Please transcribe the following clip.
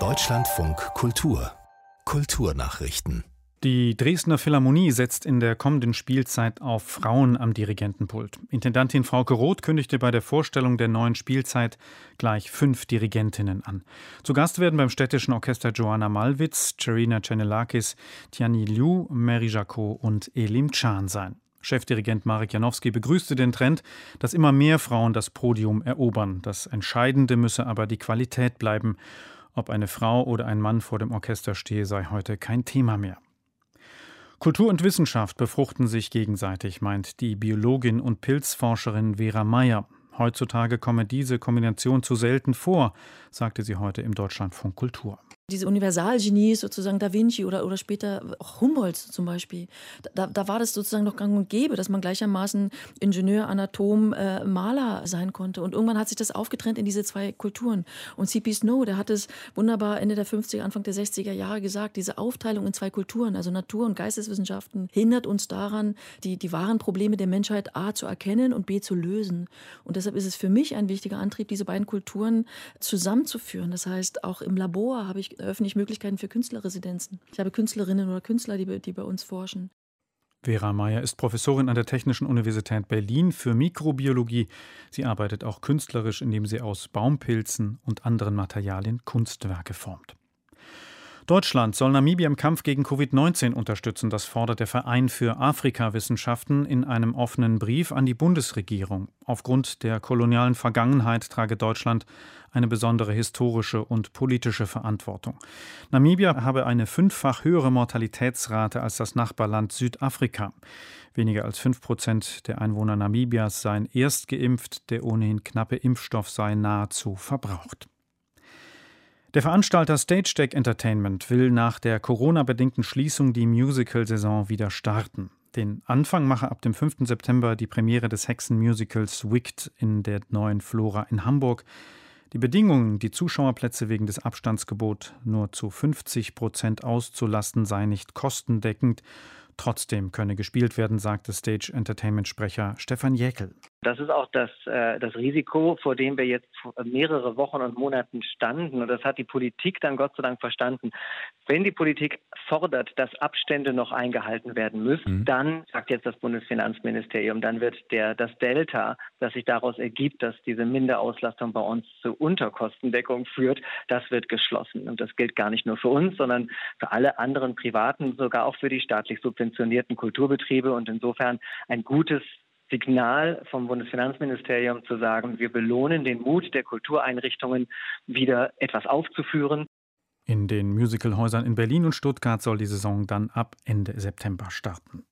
Deutschlandfunk Kultur Kulturnachrichten die Dresdner Philharmonie setzt in der kommenden Spielzeit auf Frauen am Dirigentenpult. Intendantin Frauke Roth kündigte bei der Vorstellung der neuen Spielzeit gleich fünf Dirigentinnen an. Zu Gast werden beim städtischen Orchester Joanna Malwitz, Cherina Cenelakis, Tiani Liu, Mary Jacot und Elim Chan sein. Chefdirigent Marek Janowski begrüßte den Trend, dass immer mehr Frauen das Podium erobern. Das Entscheidende müsse aber die Qualität bleiben. Ob eine Frau oder ein Mann vor dem Orchester stehe, sei heute kein Thema mehr. Kultur und Wissenschaft befruchten sich gegenseitig, meint die Biologin und Pilzforscherin Vera Meyer. Heutzutage komme diese Kombination zu selten vor, sagte sie heute im Deutschlandfunk Kultur diese Universalgenies, sozusagen Da Vinci oder, oder später auch Humboldt zum Beispiel, da, da war das sozusagen noch gang und gäbe, dass man gleichermaßen Ingenieur, Anatom, äh, Maler sein konnte. Und irgendwann hat sich das aufgetrennt in diese zwei Kulturen. Und C.P. Snow, der hat es wunderbar Ende der 50er, Anfang der 60er Jahre gesagt, diese Aufteilung in zwei Kulturen, also Natur- und Geisteswissenschaften, hindert uns daran, die, die wahren Probleme der Menschheit A zu erkennen und B zu lösen. Und deshalb ist es für mich ein wichtiger Antrieb, diese beiden Kulturen zusammenzuführen. Das heißt, auch im Labor habe ich eröffne ich Möglichkeiten für Künstlerresidenzen. Ich habe Künstlerinnen oder Künstler, die, die bei uns forschen. Vera Meyer ist Professorin an der Technischen Universität Berlin für Mikrobiologie. Sie arbeitet auch künstlerisch, indem sie aus Baumpilzen und anderen Materialien Kunstwerke formt. Deutschland soll Namibia im Kampf gegen Covid-19 unterstützen. Das fordert der Verein für Afrikawissenschaften in einem offenen Brief an die Bundesregierung. Aufgrund der kolonialen Vergangenheit trage Deutschland eine besondere historische und politische Verantwortung. Namibia habe eine fünffach höhere Mortalitätsrate als das Nachbarland Südafrika. Weniger als fünf Prozent der Einwohner Namibias seien erst geimpft, der ohnehin knappe Impfstoff sei nahezu verbraucht. Der Veranstalter Stage Deck Entertainment will nach der Corona-bedingten Schließung die Musical-Saison wieder starten. Den Anfang mache ab dem 5. September die Premiere des Hexenmusicals Wicked in der neuen Flora in Hamburg. Die Bedingungen, die Zuschauerplätze wegen des Abstandsgebots nur zu 50 Prozent auszulasten, sei nicht kostendeckend. Trotzdem könne gespielt werden, sagte Stage Entertainment Sprecher Stefan Jäckel. Das ist auch das, äh, das Risiko, vor dem wir jetzt mehrere Wochen und Monaten standen. Und das hat die Politik dann Gott sei Dank verstanden. Wenn die Politik fordert, dass Abstände noch eingehalten werden müssen, mhm. dann, sagt jetzt das Bundesfinanzministerium, dann wird der, das Delta, das sich daraus ergibt, dass diese Minderauslastung bei uns zu Unterkostendeckung führt, das wird geschlossen. Und das gilt gar nicht nur für uns, sondern für alle anderen Privaten, sogar auch für die staatlich subventionierten Kulturbetriebe. Und insofern ein gutes Signal vom Bundesfinanzministerium zu sagen, wir belohnen den Mut der Kultureinrichtungen, wieder etwas aufzuführen. In den Musicalhäusern in Berlin und Stuttgart soll die Saison dann ab Ende September starten.